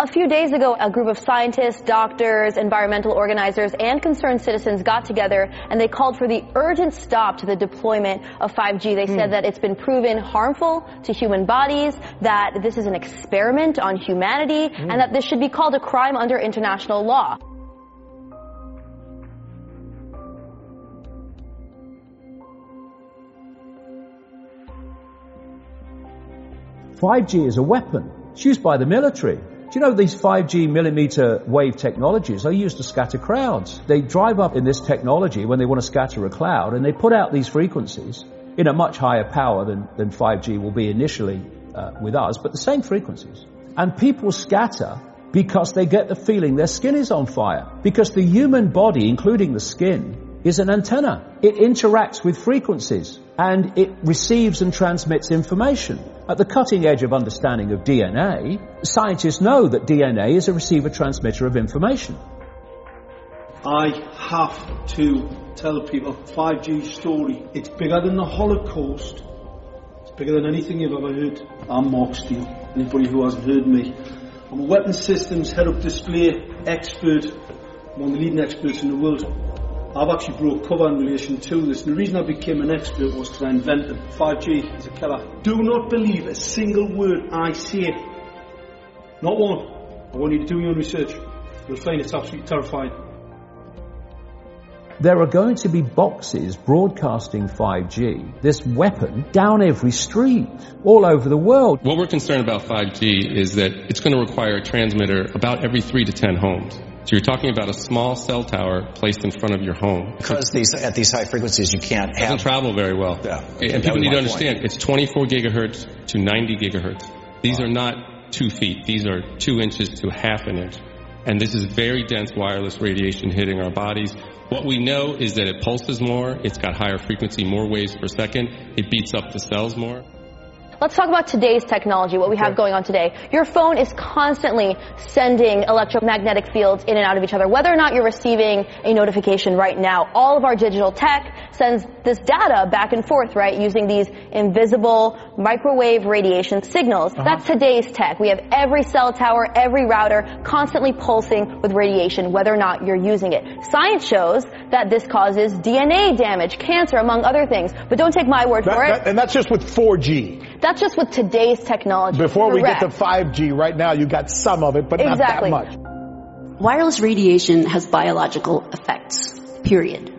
A few days ago, a group of scientists, doctors, environmental organizers, and concerned citizens got together and they called for the urgent stop to the deployment of 5G. They said mm. that it's been proven harmful to human bodies, that this is an experiment on humanity, mm. and that this should be called a crime under international law. Five G is a weapon. It's used by the military. Do you know these 5G millimeter wave technologies are used to scatter crowds? They drive up in this technology when they want to scatter a cloud and they put out these frequencies in a much higher power than, than 5G will be initially uh, with us, but the same frequencies. And people scatter because they get the feeling their skin is on fire. Because the human body, including the skin, is an antenna. It interacts with frequencies and it receives and transmits information. At the cutting edge of understanding of DNA, scientists know that DNA is a receiver transmitter of information. I have to tell people 5G story. It's bigger than the Holocaust. It's bigger than anything you've ever heard. I'm Mark Steele. Anybody who hasn't heard me. I'm a weapons systems head-up display expert, one of the leading experts in the world. I've actually brought cover in relation to this. And the reason I became an expert was because I invented 5G is a killer. Do not believe a single word I say. Not one. I want you to do your own research. You'll find it's absolutely terrifying. There are going to be boxes broadcasting 5G, this weapon, down every street, all over the world. What we're concerned about 5G is that it's going to require a transmitter about every three to ten homes. So you're talking about a small cell tower placed in front of your home. Because these, at these high frequencies, you can't it doesn't travel very well. Yeah. And people need to understand, point. it's 24 gigahertz to 90 gigahertz. These wow. are not two feet. These are two inches to half an inch. And this is very dense wireless radiation hitting our bodies. What we know is that it pulses more, it's got higher frequency, more waves per second, it beats up the cells more. Let's talk about today's technology, what we have going on today. Your phone is constantly sending electromagnetic fields in and out of each other. Whether or not you're receiving a notification right now, all of our digital tech sends this data back and forth, right, using these invisible microwave radiation signals. Uh-huh. That's today's tech. We have every cell tower, every router constantly pulsing with radiation, whether or not you're using it. Science shows that this causes DNA damage, cancer, among other things. But don't take my word that, for it. That, and that's just with 4G. That's just with today's technology. Before Correct. we get to 5G, right now you got some of it, but exactly. not that much. Wireless radiation has biological effects, period.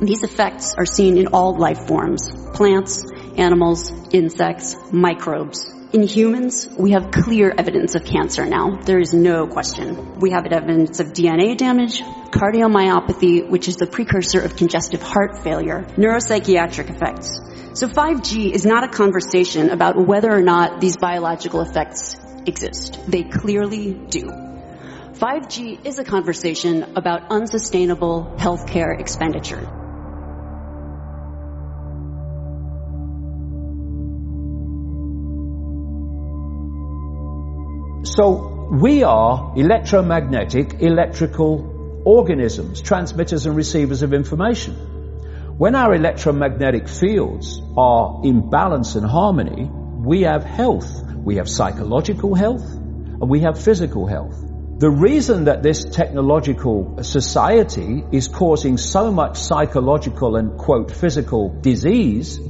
These effects are seen in all life forms, plants, animals, insects, microbes. In humans, we have clear evidence of cancer now. There is no question. We have evidence of DNA damage, cardiomyopathy, which is the precursor of congestive heart failure, neuropsychiatric effects, so 5G is not a conversation about whether or not these biological effects exist. They clearly do. 5G is a conversation about unsustainable healthcare expenditure. So we are electromagnetic, electrical organisms, transmitters and receivers of information. When our electromagnetic fields are in balance and harmony, we have health. We have psychological health and we have physical health. The reason that this technological society is causing so much psychological and quote physical disease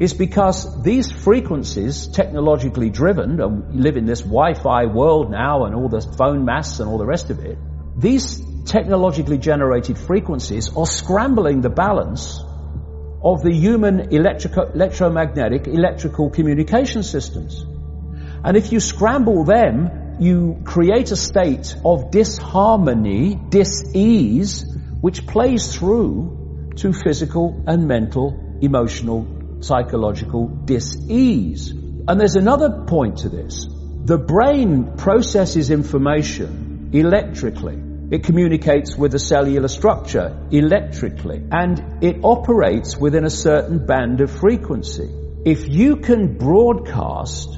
is because these frequencies, technologically driven, and we live in this Wi-Fi world now and all the phone masts and all the rest of it, these technologically generated frequencies are scrambling the balance of the human electromagnetic electrical communication systems. And if you scramble them, you create a state of disharmony, dis-ease, which plays through to physical and mental, emotional, psychological dis-ease. And there's another point to this. The brain processes information electrically. It communicates with the cellular structure electrically and it operates within a certain band of frequency. If you can broadcast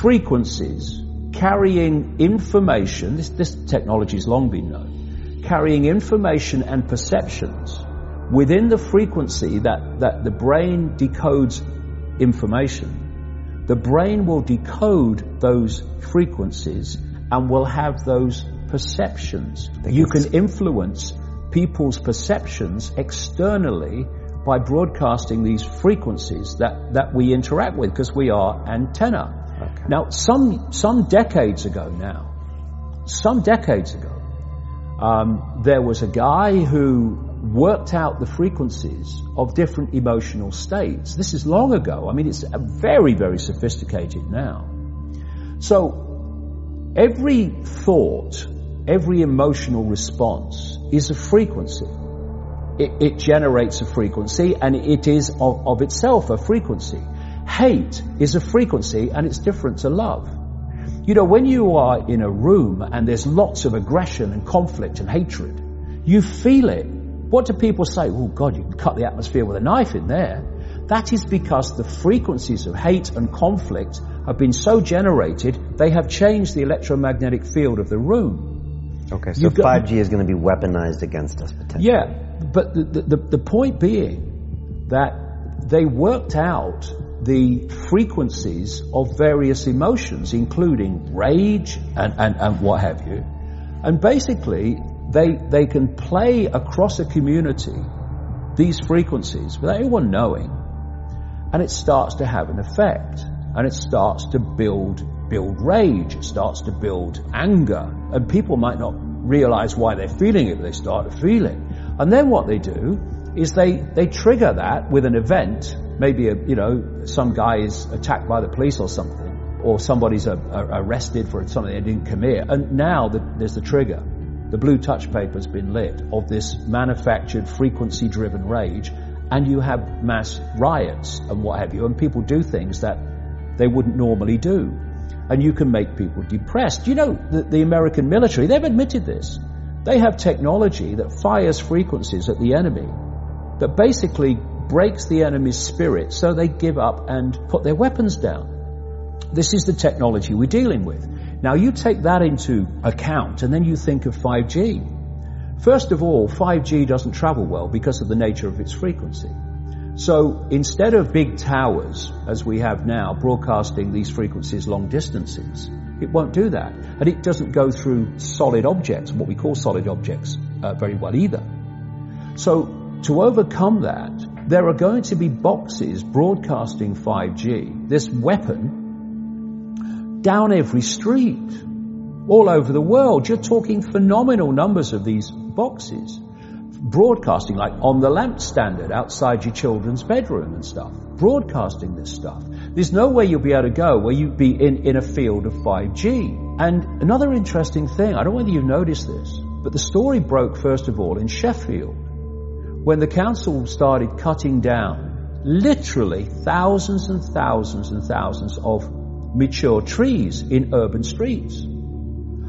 frequencies carrying information, this, this technology has long been known, carrying information and perceptions within the frequency that, that the brain decodes information, the brain will decode those frequencies and will have those perceptions. You can influence people's perceptions externally by broadcasting these frequencies that, that we interact with because we are antenna. Okay. Now, some, some decades ago now, some decades ago, um, there was a guy who worked out the frequencies of different emotional states. This is long ago. I mean, it's very, very sophisticated now. So, every thought, every emotional response is a frequency. It, it generates a frequency and it is of, of itself a frequency. Hate is a frequency and it's different to love. You know, when you are in a room and there's lots of aggression and conflict and hatred, you feel it what do people say? Oh God, you can cut the atmosphere with a knife in there. That is because the frequencies of hate and conflict have been so generated, they have changed the electromagnetic field of the room. Okay, so 5G is going to be weaponized against us potentially. Yeah, but the, the, the point being that they worked out the frequencies of various emotions, including rage and, and, and what have you. And basically, they, they can play across a community these frequencies without anyone knowing, and it starts to have an effect, and it starts to build build rage, it starts to build anger, and people might not realize why they're feeling it, but they start to feel it. And then what they do is they, they trigger that with an event, maybe a, you know, some guy is attacked by the police or something, or somebody's a, a arrested for something they didn't commit, and now the, there's the trigger. The blue touch paper has been lit of this manufactured frequency driven rage and you have mass riots and what have you. And people do things that they wouldn't normally do and you can make people depressed. You know, the, the American military, they've admitted this. They have technology that fires frequencies at the enemy that basically breaks the enemy's spirit so they give up and put their weapons down. This is the technology we're dealing with. Now you take that into account and then you think of 5G. First of all, 5G doesn't travel well because of the nature of its frequency. So instead of big towers, as we have now, broadcasting these frequencies long distances, it won't do that. And it doesn't go through solid objects, what we call solid objects, uh, very well either. So to overcome that, there are going to be boxes broadcasting 5G, this weapon down every street, all over the world. You're talking phenomenal numbers of these boxes. Broadcasting, like on the lamp standard outside your children's bedroom and stuff. Broadcasting this stuff. There's no way you'll be able to go where you'd be in, in a field of 5G. And another interesting thing, I don't know whether you've noticed this, but the story broke first of all in Sheffield when the council started cutting down literally thousands and thousands and thousands of mature trees in urban streets.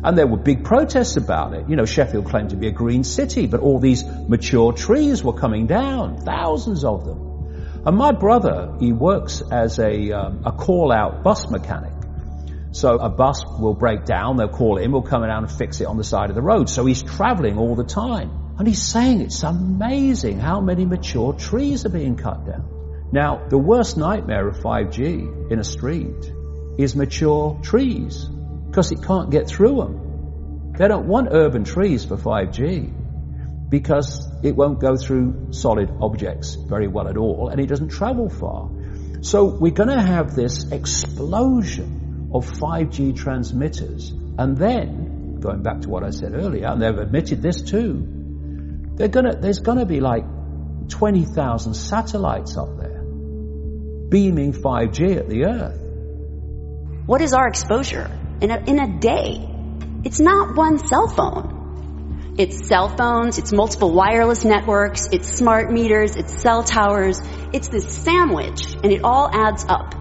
And there were big protests about it. You know, Sheffield claimed to be a green city, but all these mature trees were coming down, thousands of them. And my brother, he works as a, um, a call-out bus mechanic. So a bus will break down, they'll call him, we'll come down and fix it on the side of the road. So he's traveling all the time. And he's saying it's amazing how many mature trees are being cut down. Now, the worst nightmare of 5G in a street is mature trees because it can't get through them. They don't want urban trees for 5G because it won't go through solid objects very well at all and it doesn't travel far. So we're going to have this explosion of 5G transmitters and then, going back to what I said earlier, and they've admitted this too, gonna, there's going to be like 20,000 satellites up there beaming 5G at the Earth. What is our exposure in a, in a day? It's not one cell phone. It's cell phones, it's multiple wireless networks, it's smart meters, it's cell towers. It's this sandwich and it all adds up.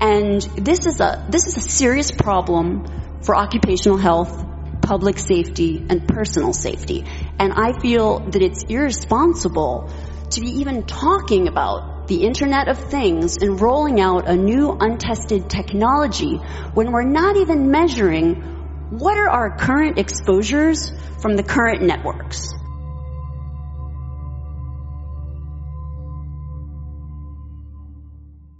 And this is a, this is a serious problem for occupational health, public safety, and personal safety. And I feel that it's irresponsible to be even talking about the Internet of Things and rolling out a new untested technology when we're not even measuring what are our current exposures from the current networks.